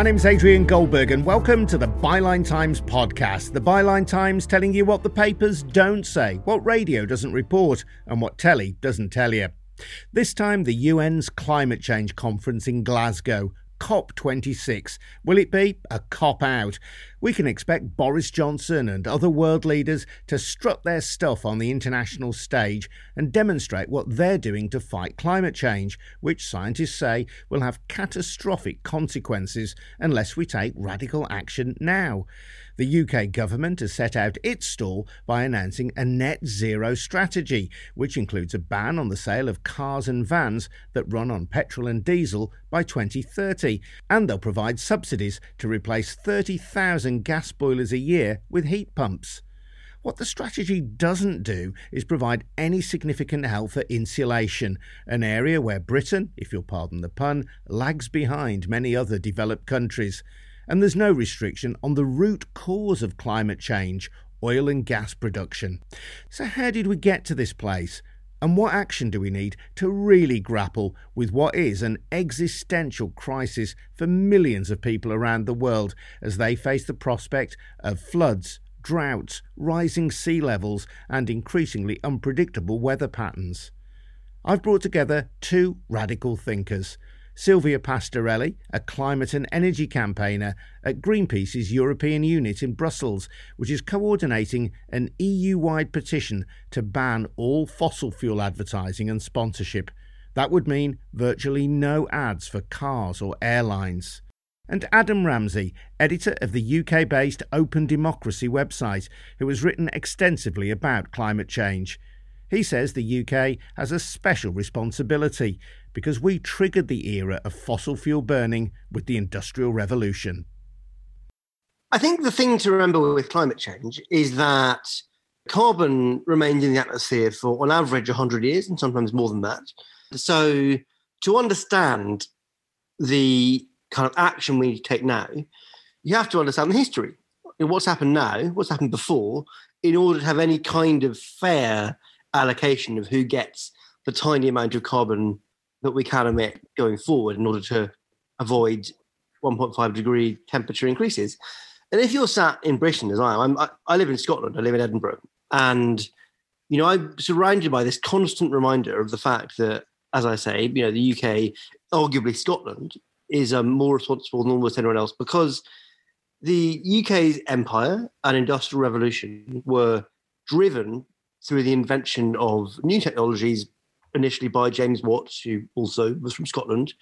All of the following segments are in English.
my name is Adrian Goldberg, and welcome to the Byline Times podcast. The Byline Times telling you what the papers don't say, what radio doesn't report, and what telly doesn't tell you. This time, the UN's climate change conference in Glasgow. COP26. Will it be a cop out? We can expect Boris Johnson and other world leaders to strut their stuff on the international stage and demonstrate what they're doing to fight climate change, which scientists say will have catastrophic consequences unless we take radical action now. The UK government has set out its stall by announcing a net zero strategy, which includes a ban on the sale of cars and vans that run on petrol and diesel by 2030, and they'll provide subsidies to replace 30,000 gas boilers a year with heat pumps. What the strategy doesn't do is provide any significant help for insulation, an area where Britain, if you'll pardon the pun, lags behind many other developed countries and there's no restriction on the root cause of climate change oil and gas production. So, how did we get to this place? And what action do we need to really grapple with what is an existential crisis for millions of people around the world as they face the prospect of floods, droughts, rising sea levels, and increasingly unpredictable weather patterns? I've brought together two radical thinkers Silvia Pastorelli, a climate and energy campaigner at Greenpeace's European unit in Brussels, which is coordinating an EU wide petition to ban all fossil fuel advertising and sponsorship. That would mean virtually no ads for cars or airlines. And Adam Ramsay, editor of the UK based Open Democracy website, who has written extensively about climate change. He says the UK has a special responsibility because we triggered the era of fossil fuel burning with the Industrial Revolution. I think the thing to remember with climate change is that carbon remained in the atmosphere for, on average, 100 years and sometimes more than that. So, to understand the kind of action we need to take now, you have to understand the history. What's happened now, what's happened before, in order to have any kind of fair allocation of who gets the tiny amount of carbon that we can emit going forward in order to avoid 1.5 degree temperature increases. And if you're sat in Britain, as I am, I, I live in Scotland, I live in Edinburgh, and you know I'm surrounded by this constant reminder of the fact that, as I say, you know the UK, arguably Scotland, is um, more responsible than almost anyone else because the UK's empire and industrial revolution were driven through the invention of new technologies initially by James Watts, who also was from Scotland,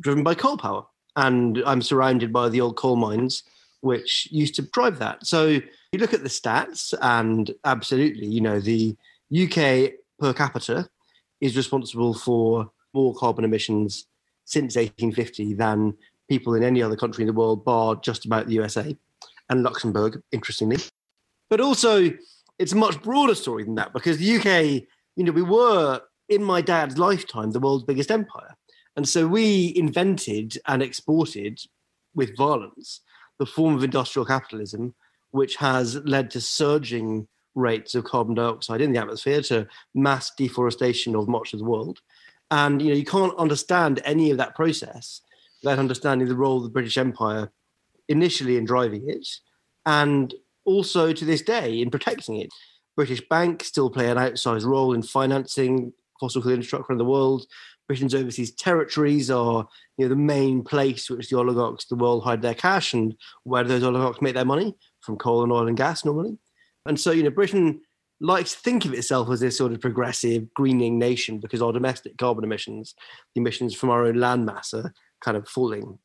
driven by coal power. And I'm surrounded by the old coal mines, which used to drive that. So you look at the stats, and absolutely, you know, the UK per capita is responsible for more carbon emissions since 1850 than people in any other country in the world, bar just about the USA and Luxembourg, interestingly. But also, it's a much broader story than that because the UK, you know, we were in my dad's lifetime the world's biggest empire. And so we invented and exported with violence the form of industrial capitalism, which has led to surging rates of carbon dioxide in the atmosphere, to mass deforestation of much of the world. And you know, you can't understand any of that process without understanding the role of the British Empire initially in driving it, and also to this day in protecting it. British banks still play an outsized role in financing fossil fuel infrastructure in the world. Britain's overseas territories are you know, the main place which the oligarchs of the world hide their cash and where do those oligarchs make their money from coal and oil and gas normally. And so, you know, Britain likes to think of itself as this sort of progressive greening nation because our domestic carbon emissions, the emissions from our own landmass are kind of falling.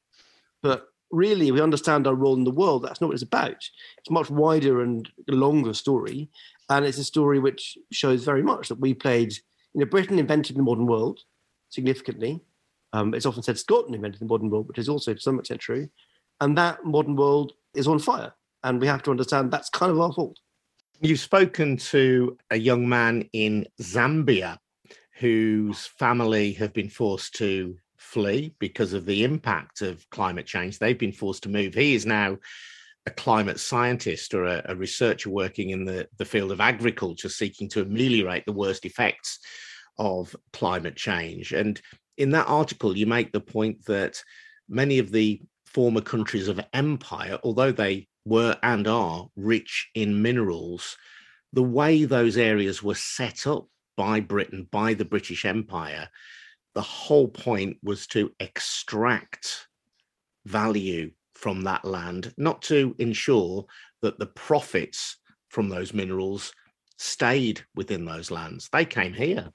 But really, we understand our role in the world. That's not what it's about. It's much wider and longer story. And it's a story which shows very much that we played you know, Britain invented the modern world significantly. Um, it's often said Scotland invented the modern world, which is also to some extent true. And that modern world is on fire. And we have to understand that's kind of our fault. You've spoken to a young man in Zambia whose family have been forced to flee because of the impact of climate change. They've been forced to move. He is now a climate scientist or a, a, researcher working in the, the field of agriculture seeking to ameliorate the worst effects of climate change. And in that article, you make the point that many of the former countries of empire, although they were and are rich in minerals, the way those areas were set up by Britain, by the British Empire, the whole point was to extract value from that land, not to ensure that the profits from those minerals stayed within those lands. They came here.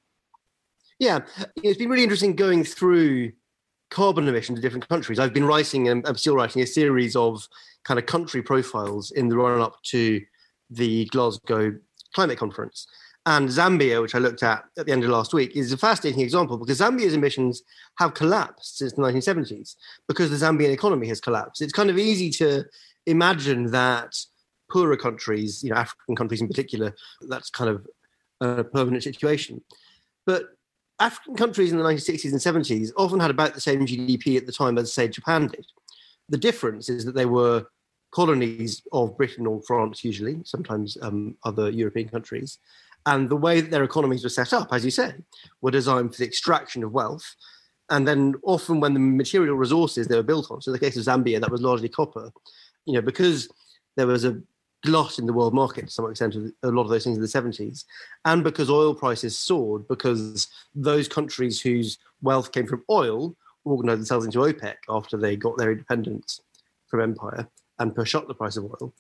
Yeah, it's been really interesting going through carbon emissions in different countries. I've been writing, and I'm still writing a series of kind of country profiles in the run up to the Glasgow Climate Conference. And Zambia, which I looked at at the end of last week, is a fascinating example because Zambia's emissions have collapsed since the 1970s because the Zambian economy has collapsed. It's kind of easy to imagine that poorer countries, you know, African countries in particular, that's kind of a permanent situation. But African countries in the 1960s and 70s often had about the same GDP at the time as, say, Japan did. The difference is that they were colonies of Britain or France, usually, sometimes um, other European countries. And the way that their economies were set up, as you say, were designed for the extraction of wealth. And then often when the material resources they were built on, so in the case of Zambia, that was largely copper, you know, because there was a glut in the world market to some extent, a lot of those things in the 70s, and because oil prices soared, because those countries whose wealth came from oil organized themselves into OPEC after they got their independence from empire and pushed up the price of oil,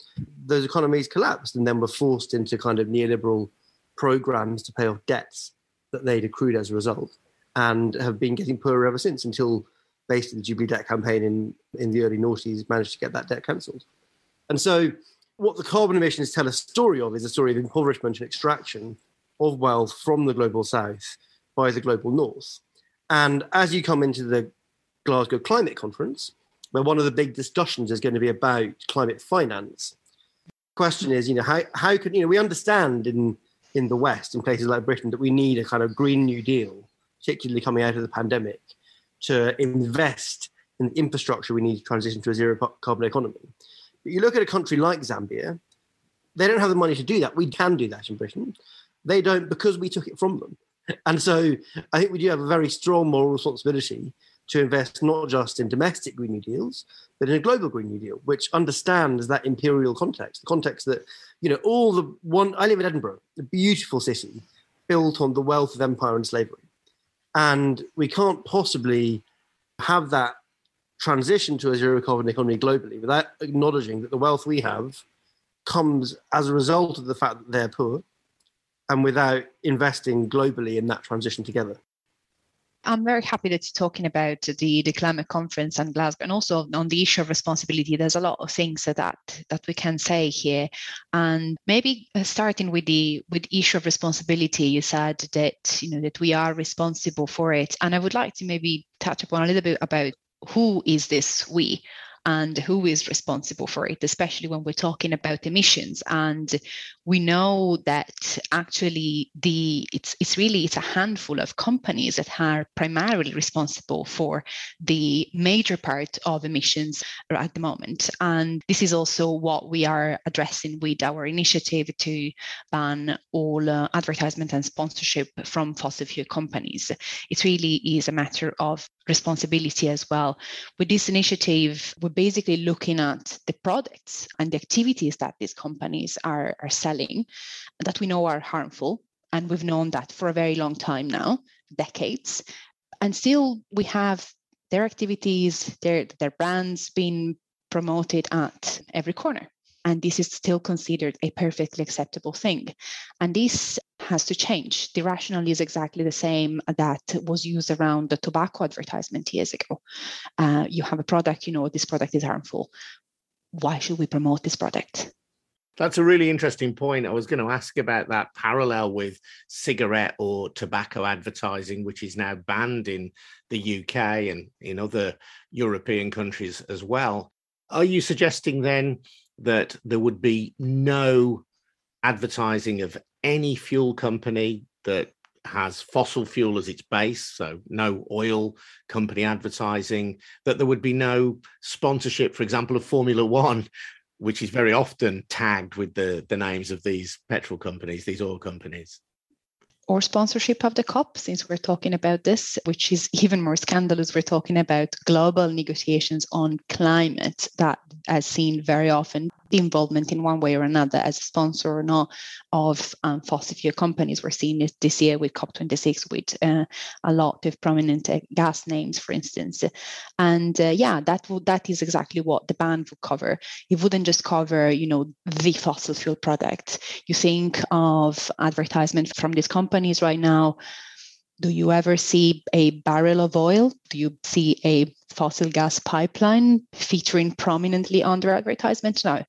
those economies collapsed and then were forced into kind of neoliberal programs to pay off debts that they'd accrued as a result and have been getting poorer ever since until basically the Jubilee debt campaign in, in the early noughties managed to get that debt cancelled. And so what the carbon emissions tell a story of is a story of impoverishment and extraction of wealth from the global south by the global north. And as you come into the Glasgow Climate Conference, where one of the big discussions is going to be about climate finance. The question is, you know, how how could you know we understand in in the West, in places like Britain, that we need a kind of Green New Deal, particularly coming out of the pandemic, to invest in the infrastructure we need to transition to a zero carbon economy. But you look at a country like Zambia, they don't have the money to do that. We can do that in Britain. They don't because we took it from them. And so I think we do have a very strong moral responsibility to invest not just in domestic Green New Deals, but in a global Green New Deal, which understands that imperial context, the context that, you know, all the one, I live in Edinburgh, a beautiful city built on the wealth of empire and slavery. And we can't possibly have that transition to a zero carbon economy globally without acknowledging that the wealth we have comes as a result of the fact that they're poor and without investing globally in that transition together. I'm very happy that you're talking about the, the climate conference and Glasgow and also on the issue of responsibility. There's a lot of things that that we can say here. And maybe uh, starting with the with issue of responsibility, you said that you know that we are responsible for it. And I would like to maybe touch upon a little bit about who is this we and who is responsible for it, especially when we're talking about emissions. And we know that actually the it's it's really it's a handful of companies that are primarily responsible for the major part of emissions at the moment. And this is also what we are addressing with our initiative to ban all uh, advertisement and sponsorship from fossil fuel companies. It really is a matter of responsibility as well. With this initiative, we're basically looking at the products and the activities that these companies are, are selling that we know are harmful. And we've known that for a very long time now, decades. And still, we have their activities, their, their brands being promoted at every corner and this is still considered a perfectly acceptable thing. And this has to change. The rationale is exactly the same that was used around the tobacco advertisement years ago. Uh, you have a product, you know, this product is harmful. Why should we promote this product? That's a really interesting point. I was going to ask about that parallel with cigarette or tobacco advertising, which is now banned in the UK and in other European countries as well. Are you suggesting then that there would be no advertising of any fuel company that has fossil fuel as its base, so no oil company advertising, that there would be no sponsorship, for example, of Formula One, which is very often tagged with the, the names of these petrol companies, these oil companies. Or sponsorship of the COP, since we're talking about this, which is even more scandalous. We're talking about global negotiations on climate that, as seen very often, involvement in one way or another as a sponsor or not of um, fossil fuel companies. We're seeing it this year with COP26 with uh, a lot of prominent uh, gas names, for instance. And uh, yeah, that would that is exactly what the ban would cover. It wouldn't just cover, you know, the fossil fuel product. You think of advertisement from these companies right now do you ever see a barrel of oil? Do you see a fossil gas pipeline featuring prominently on their advertisement? No.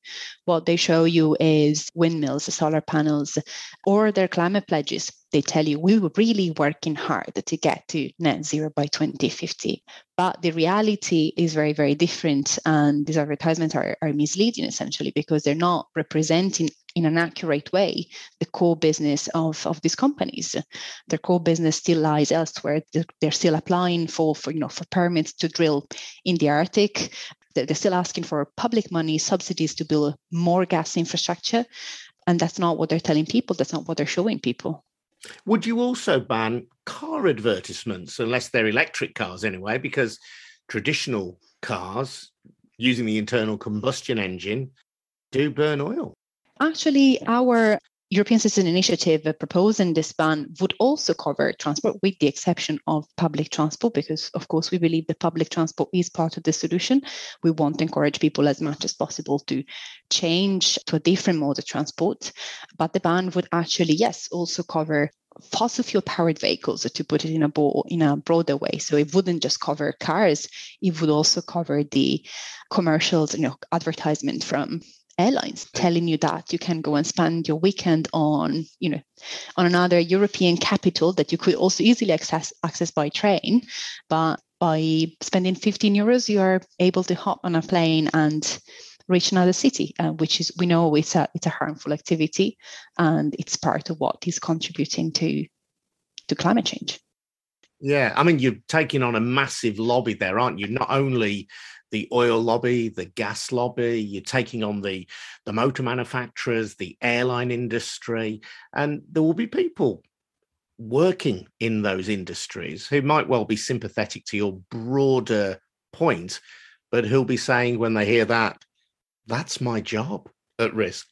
What they show you is windmills, solar panels, or their climate pledges. They tell you we were really working hard to get to net zero by 2050. But the reality is very, very different. And these advertisements are, are misleading essentially because they're not representing in an accurate way the core business of, of these companies. Their core business still lies elsewhere. They're still applying for, for you know for permits to drill in the Arctic. They're still asking for public money, subsidies to build more gas infrastructure. And that's not what they're telling people. That's not what they're showing people. Would you also ban car advertisements, unless they're electric cars anyway? Because traditional cars using the internal combustion engine do burn oil. Actually, our European Citizen Initiative uh, proposing this ban would also cover transport, with the exception of public transport, because of course we believe that public transport is part of the solution. We want to encourage people as much as possible to change to a different mode of transport. But the ban would actually, yes, also cover fossil fuel powered vehicles to put it in a bo- in a broader way so it wouldn't just cover cars it would also cover the commercials you know advertisement from airlines telling you that you can go and spend your weekend on you know on another european capital that you could also easily access access by train. But by spending 15 euros you are able to hop on a plane and reach another city uh, which is we know it's a it's a harmful activity and it's part of what is contributing to to climate change. Yeah i mean you're taking on a massive lobby there aren't you? Not only the oil lobby, the gas lobby, you're taking on the, the motor manufacturers, the airline industry, and there will be people working in those industries who might well be sympathetic to your broader point, but who'll be saying when they hear that, that's my job at risk.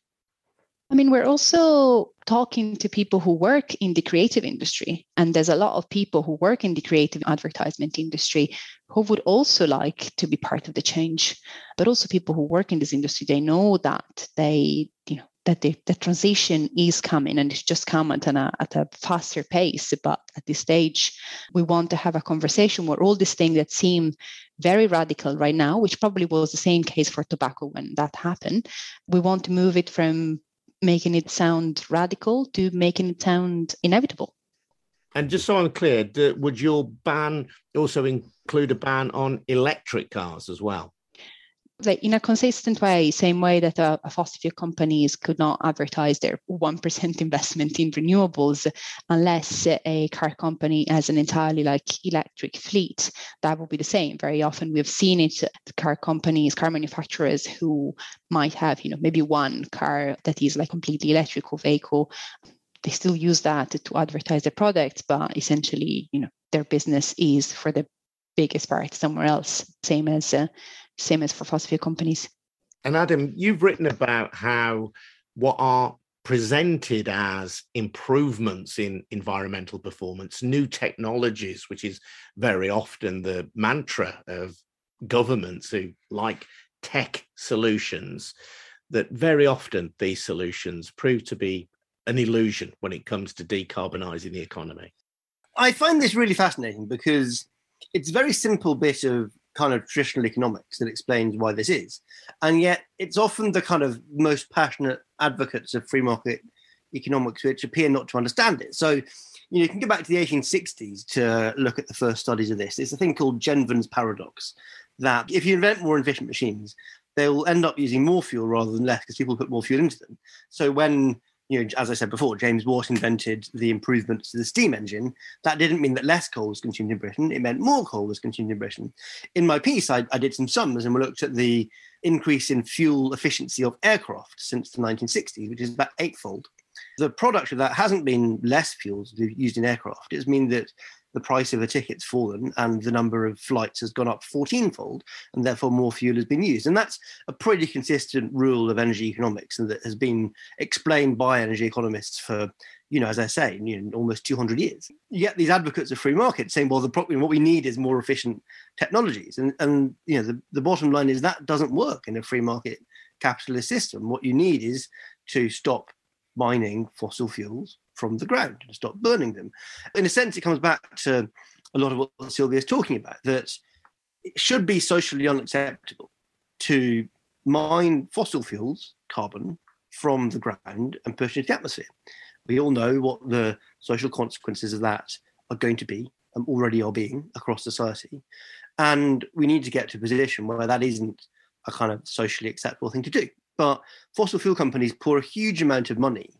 I mean, we're also talking to people who work in the creative industry, and there's a lot of people who work in the creative advertisement industry who would also like to be part of the change. But also, people who work in this industry, they know that they, you know, that the, the transition is coming and it's just coming at a, uh, at a faster pace. But at this stage, we want to have a conversation where all these things that seem very radical right now, which probably was the same case for tobacco when that happened, we want to move it from making it sound radical to making it sound inevitable. And just so I'm clear, would your ban also include a ban on electric cars as well? Like in a consistent way, same way that a, fossil fuel companies could not advertise their 1% investment in renewables unless a car company has an entirely like electric fleet. That would be the same. Very often we've seen it, car companies, car manufacturers who might have, you know, maybe one car that is like completely electrical vehicle. They still use that to advertise their products, but essentially, you know, their business is for the biggest part somewhere else, same as uh, same as for fossil fuel companies. And Adam, you've written about how what are presented as improvements in environmental performance, new technologies, which is very often the mantra of governments who like tech solutions, that very often these solutions prove to be an illusion when it comes to decarbonising the economy. I find this really fascinating because it's a very simple bit of kind of traditional economics that explains why this is. And yet it's often the kind of most passionate advocates of free market economics which appear not to understand it. So, you know, you can go back to the 1860s to look at the first studies of this. It's a thing called Jevons paradox that if you invent more efficient machines, they will end up using more fuel rather than less because people put more fuel into them. So when you know, as I said before, James Watt invented the improvements to the steam engine. That didn't mean that less coal was consumed in Britain. It meant more coal was consumed in Britain. In my piece, I, I did some sums and we looked at the increase in fuel efficiency of aircraft since the 1960s, which is about eightfold. The product of that hasn't been less fuels used in aircraft. It's mean that the price of a ticket's fallen and the number of flights has gone up 14 fold, and therefore more fuel has been used. And that's a pretty consistent rule of energy economics and that has been explained by energy economists for, you know, as I say, you know, almost 200 years. You get these advocates of free market saying, well, the problem, what we need is more efficient technologies. And, and you know, the, the bottom line is that doesn't work in a free market capitalist system. What you need is to stop mining fossil fuels from the ground and stop burning them. In a sense, it comes back to a lot of what Silvia is talking about that it should be socially unacceptable to mine fossil fuels, carbon, from the ground and push it into the atmosphere. We all know what the social consequences of that are going to be and already are being across society. And we need to get to a position where that isn't a kind of socially acceptable thing to do. But fossil fuel companies pour a huge amount of money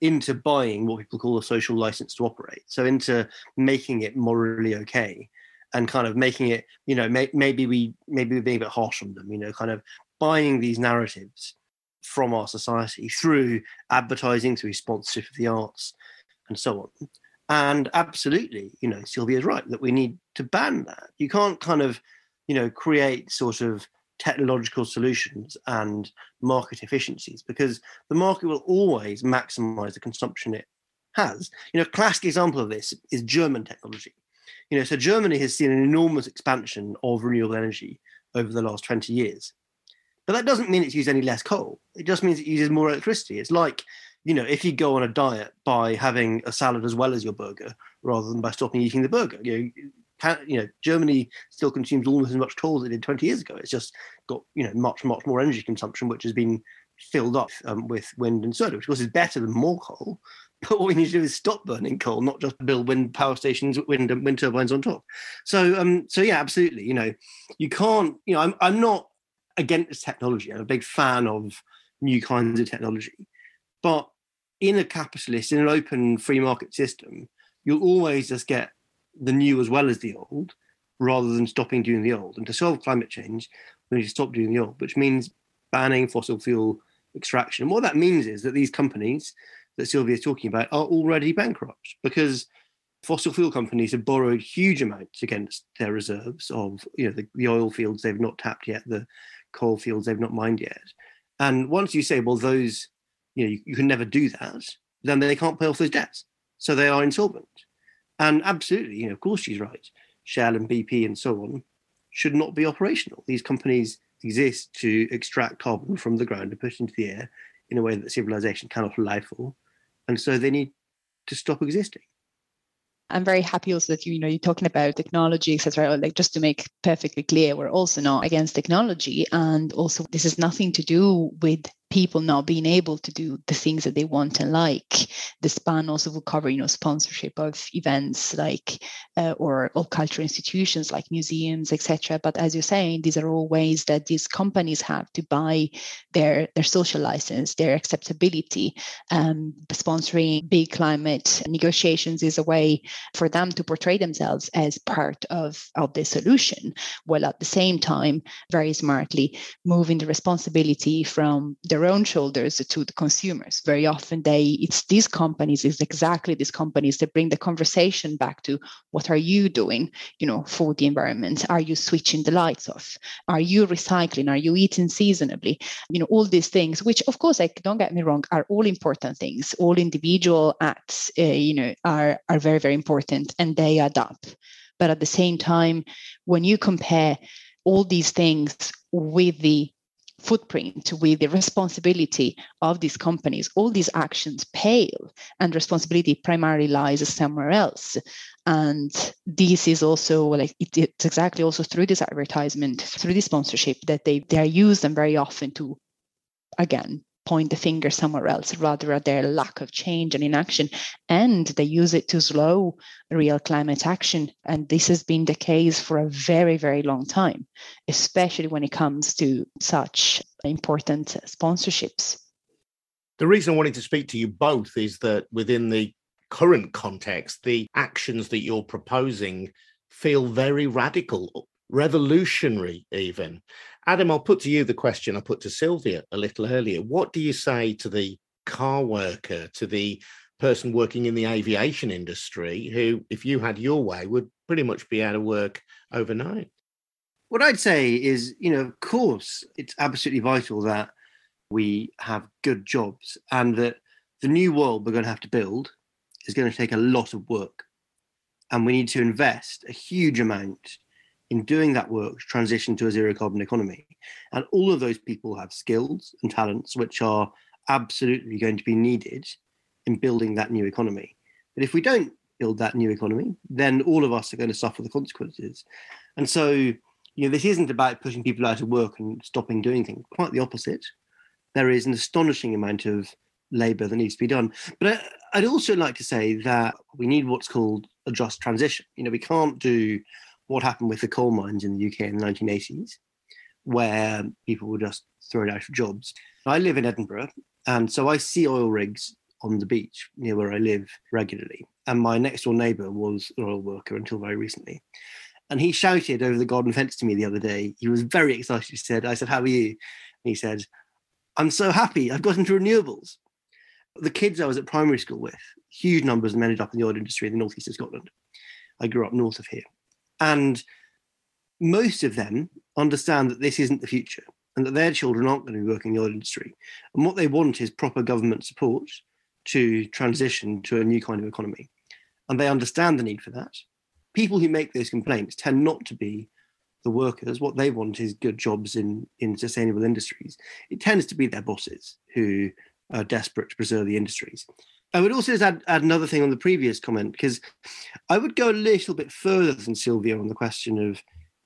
into buying what people call a social license to operate. So into making it morally okay and kind of making it, you know, may, maybe we maybe we're being a bit harsh on them, you know, kind of buying these narratives from our society through advertising, through sponsorship of the arts, and so on. And absolutely, you know, Silvia's right that we need to ban that. You can't kind of, you know, create sort of technological solutions and market efficiencies because the market will always maximize the consumption it has. You know, a classic example of this is German technology. You know, so Germany has seen an enormous expansion of renewable energy over the last 20 years. But that doesn't mean it's used any less coal. It just means it uses more electricity. It's like, you know, if you go on a diet by having a salad as well as your burger rather than by stopping eating the burger. You know, you know, Germany still consumes almost as much coal as it did 20 years ago. It's just got, you know, much, much more energy consumption, which has been filled up um, with wind and solar, which of course is better than more coal. But what we need to do is stop burning coal, not just build wind power stations, wind and wind turbines on top. So, um, so yeah, absolutely. You know, you can't. You know, I'm I'm not against technology. I'm a big fan of new kinds of technology, but in a capitalist, in an open free market system, you'll always just get the new as well as the old, rather than stopping doing the old. And to solve climate change, we need to stop doing the old, which means banning fossil fuel extraction. And what that means is that these companies that Silvia is talking about are already bankrupt because fossil fuel companies have borrowed huge amounts against their reserves of you know the, the oil fields they've not tapped yet, the coal fields they've not mined yet. And once you say, well, those, you know, you, you can never do that, then they can't pay off those debts. So they are insolvent. And absolutely, you know, of course she's right. Shell and BP and so on should not be operational. These companies exist to extract carbon from the ground and put it into the air in a way that civilization cannot allow for. And so they need to stop existing. I'm very happy also that you, you know you're talking about technology, etc. Like just to make perfectly clear, we're also not against technology, and also this has nothing to do with people not being able to do the things that they want and like. The span also will cover, you know, sponsorship of events like uh, or, or cultural institutions like museums, etc. But as you're saying, these are all ways that these companies have to buy their their social license, their acceptability. Um, sponsoring big climate negotiations is a way for them to portray themselves as part of of the solution, while at the same time, very smartly moving the responsibility from the their own shoulders to the consumers. Very often they it's these companies, it's exactly these companies that bring the conversation back to what are you doing, you know, for the environment? Are you switching the lights off? Are you recycling? Are you eating seasonably? You know, all these things, which of course, like don't get me wrong, are all important things. All individual acts, uh, you know, are are very, very important and they add up. But at the same time, when you compare all these things with the footprint with the responsibility of these companies. All these actions pale and responsibility primarily lies somewhere else. And this is also like it, it's exactly also through this advertisement through this sponsorship that they they are used and very often to again point the finger somewhere else rather at their lack of change and inaction and they use it to slow real climate action. And this has been the case for a very very long time especially when it comes to such important sponsorships. The reason i wanted to speak to you both is that within the current context the actions that you're proposing feel very radical revolutionary even Adam, I'll put to you the question I put to Silvia a little earlier. What do you say to the car worker to the person working in the aviation industry who, if you had your way, would pretty much be out of work overnight. What I'd say is, you know, of course, it's absolutely vital that we have good jobs and that the new world we're going to have to build is going to take a lot of work. And we need to invest a huge amount in doing that work transition to a zero carbon economy. And all of those people have skills and talents which are absolutely going to be needed in building that new economy. But if we don't build that new economy, then all of us are going to suffer the consequences. And so, you know, this isn't about pushing people out of work and stopping doing things. Quite the opposite. There is an astonishing amount of labour that needs to be done. But I, would also like to say that we need what's called a just transition. You know, we can't do what happened with the coal mines in the UK in the 1980s, where people were just thrown out of jobs. I live in Edinburgh, and so I see oil rigs on the beach near where I live regularly. And my next door neighbour was an oil worker until very recently. And he shouted over the garden fence to me the other day. He was very excited. He said, I said, How are you? And he said, I'm so happy. I've got into renewables. The kids I was at primary school with, huge numbers of them ended up in the oil industry in the northeast of Scotland. I grew up north of here. And most of them understand that this isn't the future and that their children aren't going to be working in the oil industry. And what they want is proper government support to transition to a new kind of economy. And they understand the need for that. People who make those complaints tend not to be the workers. What they want is good jobs in, in sustainable industries. It tends to be their bosses who are desperate to preserve the industries. I would also add, add another thing on the previous comment, because I would go a little bit further than Silvia on the question of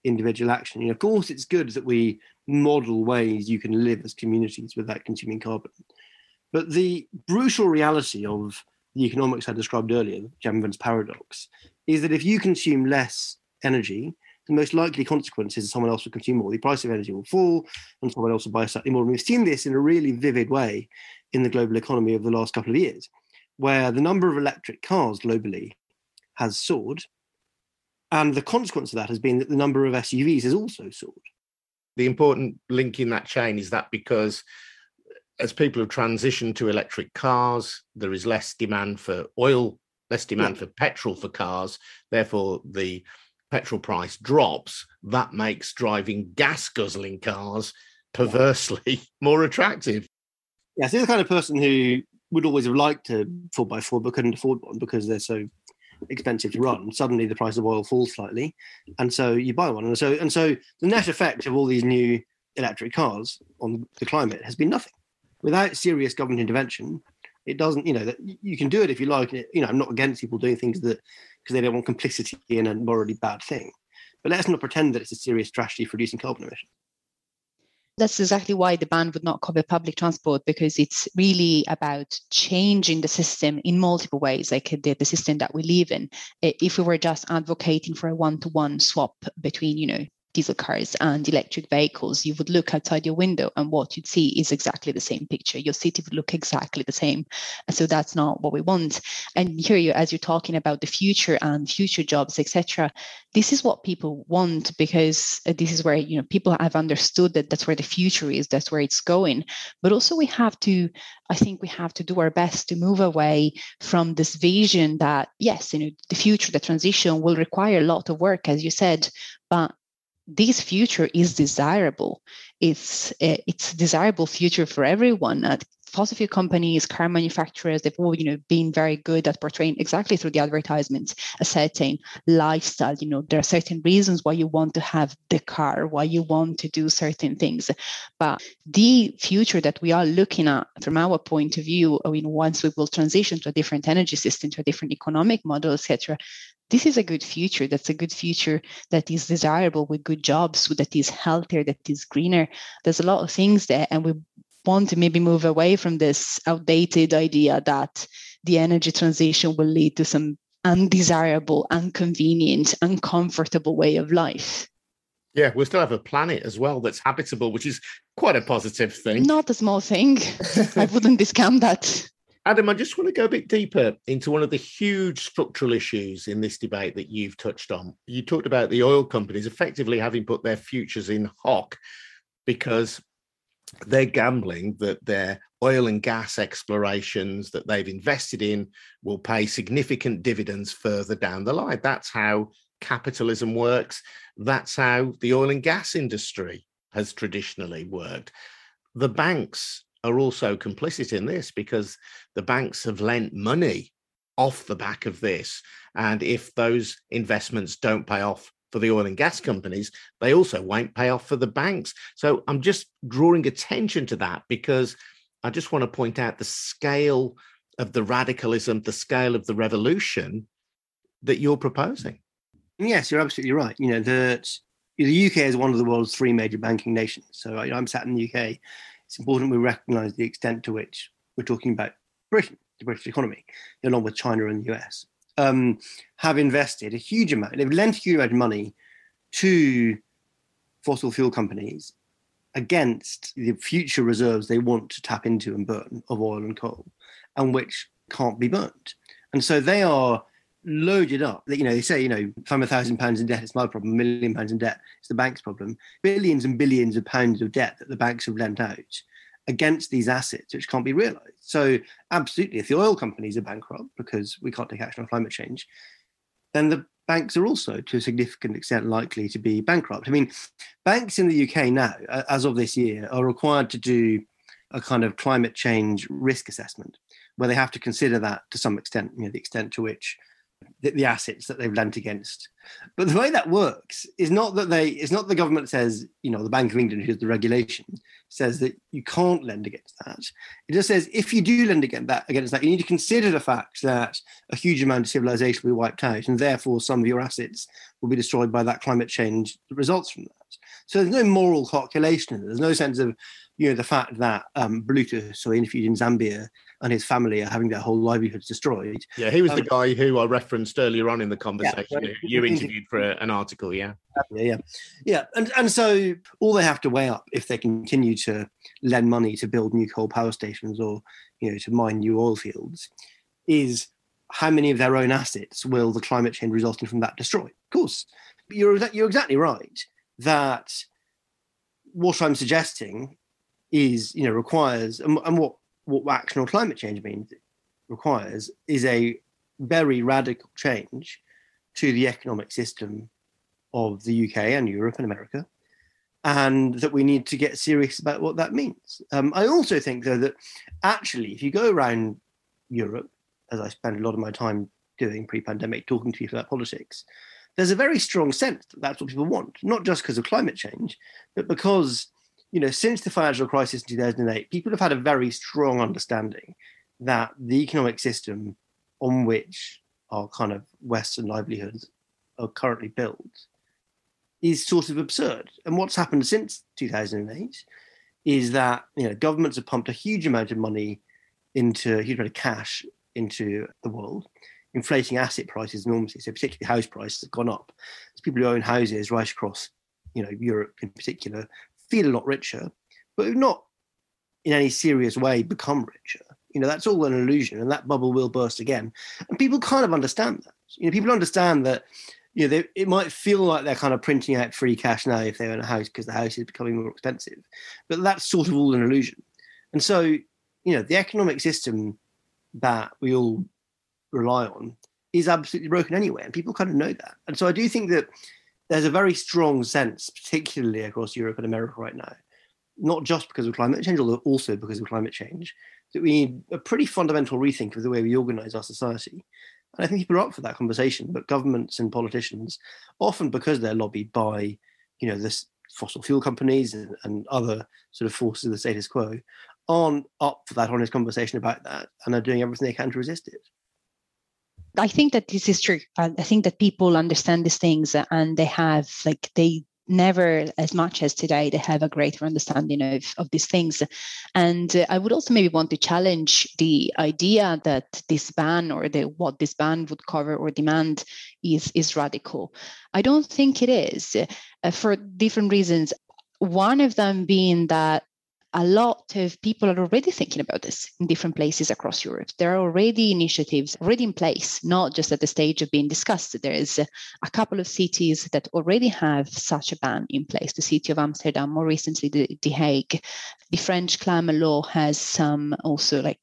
individual action. You know, of course, it's good that we model ways you can live as communities without consuming carbon. But the brutal reality of the economics I described earlier, Jevons paradox, is that if you consume less energy, the most likely consequence is someone else will consume more. The price of energy will fall and someone else will buy slightly more. And we've seen this in a really vivid way in the global economy over the last couple of years, where the number of electric cars globally has soared. And the consequence of that has been that the number of SUVs has also soared. The important link in that chain is that because as people have transitioned to electric cars, there is less demand for oil, less demand yeah. for petrol for cars. Therefore, the petrol price drops. That makes driving gas guzzling cars perversely more attractive. Yeah, so the kind of person who would always have liked a four by four, but couldn't afford one because they're so expensive to run. Suddenly the price of oil falls slightly. And so you buy one. And so and so the net effect of all these new electric cars on the climate has been nothing without serious government intervention, it doesn't, you know, that you can do it if you like. You know, I'm not against people doing things that because they don't want complicity in a morally bad thing. But let's not pretend that it's a serious strategy for reducing carbon emissions. That's exactly why the ban would not cover public transport because it's really about changing the system in multiple ways, like the, the system that we live in. If we were just advocating for a one-to-one swap between, you know, diesel cars and electric vehicles, you would look outside your window and what you'd see is exactly the same picture. Your city would look exactly the same. And so that's not what we want. And here you, as you're talking about the future and future jobs, etc., this is what people want because uh, this is where you know people have understood that that's where the future is, that's where it's going. But also we have to, I think we have to do our best to move away from this vision that yes, you know, the future, the transition will require a lot of work, as you said, but this future is desirable. It's a, it's a desirable future for everyone. Uh, fossil fuel companies, car manufacturers, they've all, you know, been very good at portraying exactly through the advertisements a certain lifestyle. You know, there are certain reasons why you want to have the car, why you want to do certain things. But the future that we are looking at from our point of view, I mean, once we will transition to a different energy system, to a different economic model, etc., this is a good future. That's a good future that is desirable with good jobs, that is healthier, that is greener. There's a lot of things there, and we want to maybe move away from this outdated idea that the energy transition will lead to some undesirable, inconvenient, uncomfortable way of life. Yeah, we'll still have a planet as well that's habitable, which is quite a positive thing. Not a small thing. I wouldn't discount that. Adam, I just want to go a bit deeper into one of the huge structural issues in this debate that you've touched on. You talked about the oil companies effectively having put their futures in hock because they're gambling that their oil and gas explorations that they've invested in will pay significant dividends further down the line. That's how capitalism works. That's how the oil and gas industry has traditionally worked. The banks are also complicit in this because the banks have lent money off the back of this. And if those investments don't pay off for the oil and gas companies, they also won't pay off for the banks. So I'm just drawing attention to that because I just want to point out the scale of the radicalism, the scale of the revolution that you're proposing. Yes, you're absolutely right. You know, that the UK is one of the world's three major banking nations. So I'm sat in the UK. It's important we recognise the extent to which we're talking about Britain, the British economy, along with China and the US, um, have invested a huge amount. They've lent a huge amount of money to fossil fuel companies against the future reserves they want to tap into and burn of oil and coal, and which can't be burnt. And so they are loaded up. You know, they say, you know, if I'm a thousand pounds in debt, it's my problem. A million pounds in debt, it's the bank's problem. Billions and billions of pounds of debt that the banks have lent out against these assets, which can't be realised. So, absolutely, if the oil companies are bankrupt because we can't take action on climate change, then the banks are also, to a significant extent, likely to be bankrupt. I mean, banks in the UK now, as of this year, are required to do a kind of climate change risk assessment, where they have to consider that to some extent, you know, the extent to which the, the, assets that they've lent against. But the way that works is not that they, it's not the government says, you know, the Bank of England, who's the regulation, says that you can't lend against that. It just says if you do lend against that, against that, you need to consider the fact that a huge amount of civilization will be wiped out, and therefore some of your assets will be destroyed by that climate change that results from that. So there's no moral calculation. There's no sense of, you know, the fact that um, Bluetooth or interviewed in Zambia and his family are having their whole livelihoods destroyed. Yeah, he was um, the guy who I referenced earlier on in the conversation. Yeah, right. You interviewed for a, an article, yeah. Yeah, yeah, yeah, and and so all they have to weigh up if they continue to lend money to build new coal power stations or you know to mine new oil fields is how many of their own assets will the climate change resulting from that destroy? Of course, you're you're exactly right that what I'm suggesting is you know requires and, and what what action on climate change means requires is a very radical change to the economic system of the UK and Europe and America, and that we need to get serious about what that means. Um, I also think, though, that actually, if you go around Europe, as I spend a lot of my time doing pre pandemic, talking to people about politics, there's a very strong sense that that's what people want, not just because of climate change, but because you know, since the financial crisis in 2008, people have had a very strong understanding that the economic system on which our kind of Western livelihoods are currently built is sort of absurd. And what's happened since 2008 is that you know governments have pumped a huge amount of money into a huge amount of cash into the world, inflating asset prices enormously. So particularly house prices have gone up. There's people who own houses right across you know Europe in particular feel a lot richer, but have not in any serious way become richer. You know, that's all an illusion, and that bubble will burst again. And people kind of understand that. You know, people understand that. You know, they, it might feel like they're kind of printing out free cash now if they own a house because the house is becoming more expensive, but that's sort of all an illusion. And so, you know, the economic system that we all rely on is absolutely broken anyway, and people kind of know that. And so, I do think that there's a very strong sense, particularly across Europe and America right now, not just because of climate change, although also because of climate change, that we need a pretty fundamental rethink of the way we organize our society. And I think people are up for that conversation, but governments and politicians, often because they're lobbied by, you know, this fossil fuel companies and, and other sort of forces of the status quo, aren't up for that honest conversation about that and are doing everything they can to resist it. I think that this is true. I think that people understand these things and they have like they never as much as today they have a greater understanding of, of these things. And uh, i would also maybe want to challenge the idea that this ban or the what this ban would cover or demand is is radical. I don't think it is uh, for different reasons. One of them being that a lot of people are already thinking about this in different places across Europe. There are already initiatives already in place, not just at the stage of being discussed. There is a couple of cities that already have such a ban in place. The city of Amsterdam, more recently, the, the Hague. The French climate law has some also like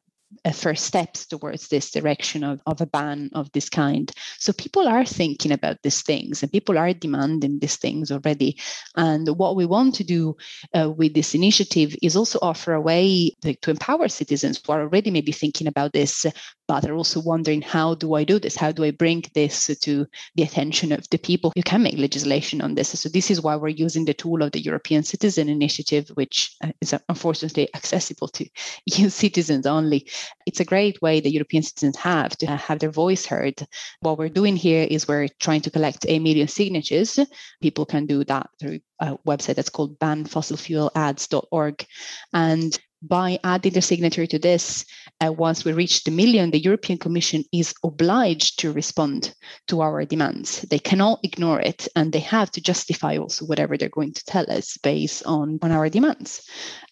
first steps towards this direction of, of a ban of this kind. So people are thinking about these things and people are demanding these things already. And what we want to do uh, with this initiative is also offer a way to, to empower citizens who are already maybe thinking about this but are also wondering how do I do this? How do I bring this to the attention of the people who can make legislation on this? So this is why we're using the tool of the European Citizen Initiative, which uh, is unfortunately accessible to EU citizens only. It's a great way that European citizens have to have their voice heard. What we're doing here is we're trying to collect a million signatures. People can do that through a website that's called banfossilfuelads.org. And by adding their signature to this, uh, once we reach the million, the European Commission is obliged to respond to our demands. They cannot ignore it, and they have to justify also whatever they're going to tell us based on, on our demands.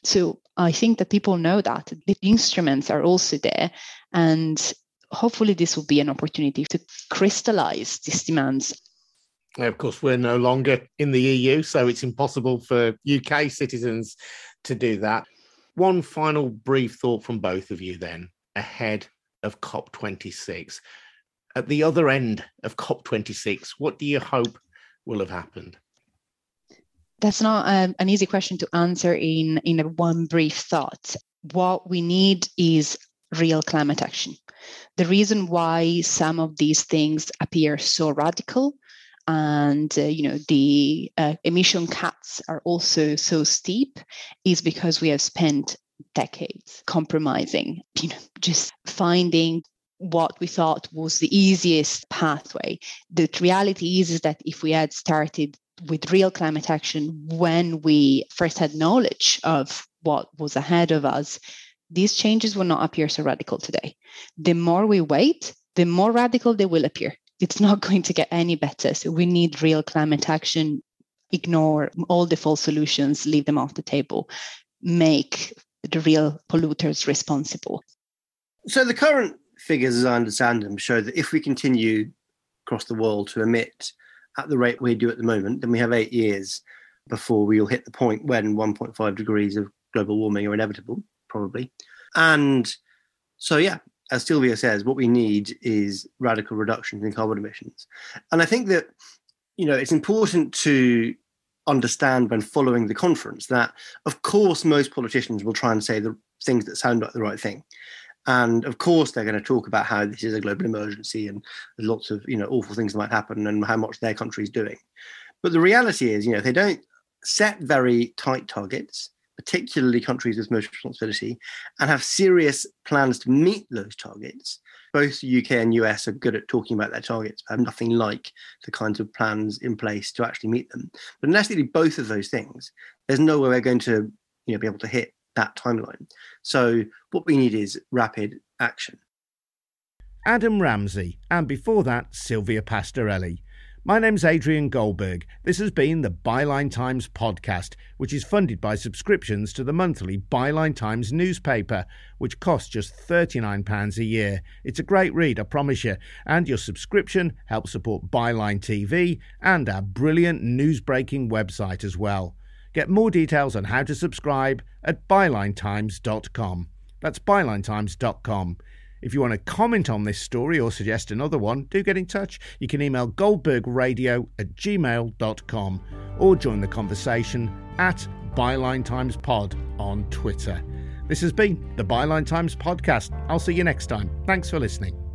So I think that people know that the instruments are also there, and hopefully this will be an opportunity to crystallize these demands of course, we're no longer in the EU, so it's impossible for UK citizens to do that. One final brief thought from both of you then ahead of COP26. At the other end of COP26, what do you hope will have happened? That's not um, an easy question to answer in, in a one brief thought. What we need is real climate action. The reason why some of these things appear so radical and uh, you know the uh, emission cuts are also so steep is because we have spent decades compromising you know just finding what we thought was the easiest pathway. The reality is, is that if we had started with real climate action when we first had knowledge of what was ahead of us these changes will not appear so radical today. The more we wait the more radical they will appear it's not going to get any better. So we need real climate action, ignore all the false solutions, leave them off the table, make the real polluters responsible. So the current figures, as I understand them, show that if we continue across the world to emit at the rate we do at the moment, then we have eight years before we'll hit the point when 1.5 degrees of global warming are inevitable, probably. And so, yeah, as Silvia says, what we need is radical reductions in carbon emissions. And I think that, you know, it's important to understand when following the conference that, of course, most politicians will try and say the things that sound like the right thing. And of course, they're going to talk about how this is a global emergency and there's lots of, you know, awful things that might happen and how much their country is doing. But the reality is, you know, they don't set very tight targets particularly countries with most responsibility, and have serious plans to meet those targets. Both the UK and US are good at talking about their targets, but have nothing like the kinds of plans in place to actually meet them. But unless they do both of those things, there's no way we're going to you know, be able to hit that timeline. So what we need is rapid action. Adam Ramsay, and before that, Silvia Pastorelli. My name's Adrian Goldberg. This has been the Byline Times podcast, which is funded by subscriptions to the monthly Byline Times newspaper, which costs just £39 a year. It's a great read, I promise you, and your subscription helps support Byline TV and our brilliant news breaking website as well. Get more details on how to subscribe at bylinetimes.com. That's bylinetimes.com. If you want to comment on this story or suggest another one, do get in touch. You can email goldbergradio at gmail.com or join the conversation at Byline Times Pod on Twitter. This has been the Byline Times Podcast. I'll see you next time. Thanks for listening.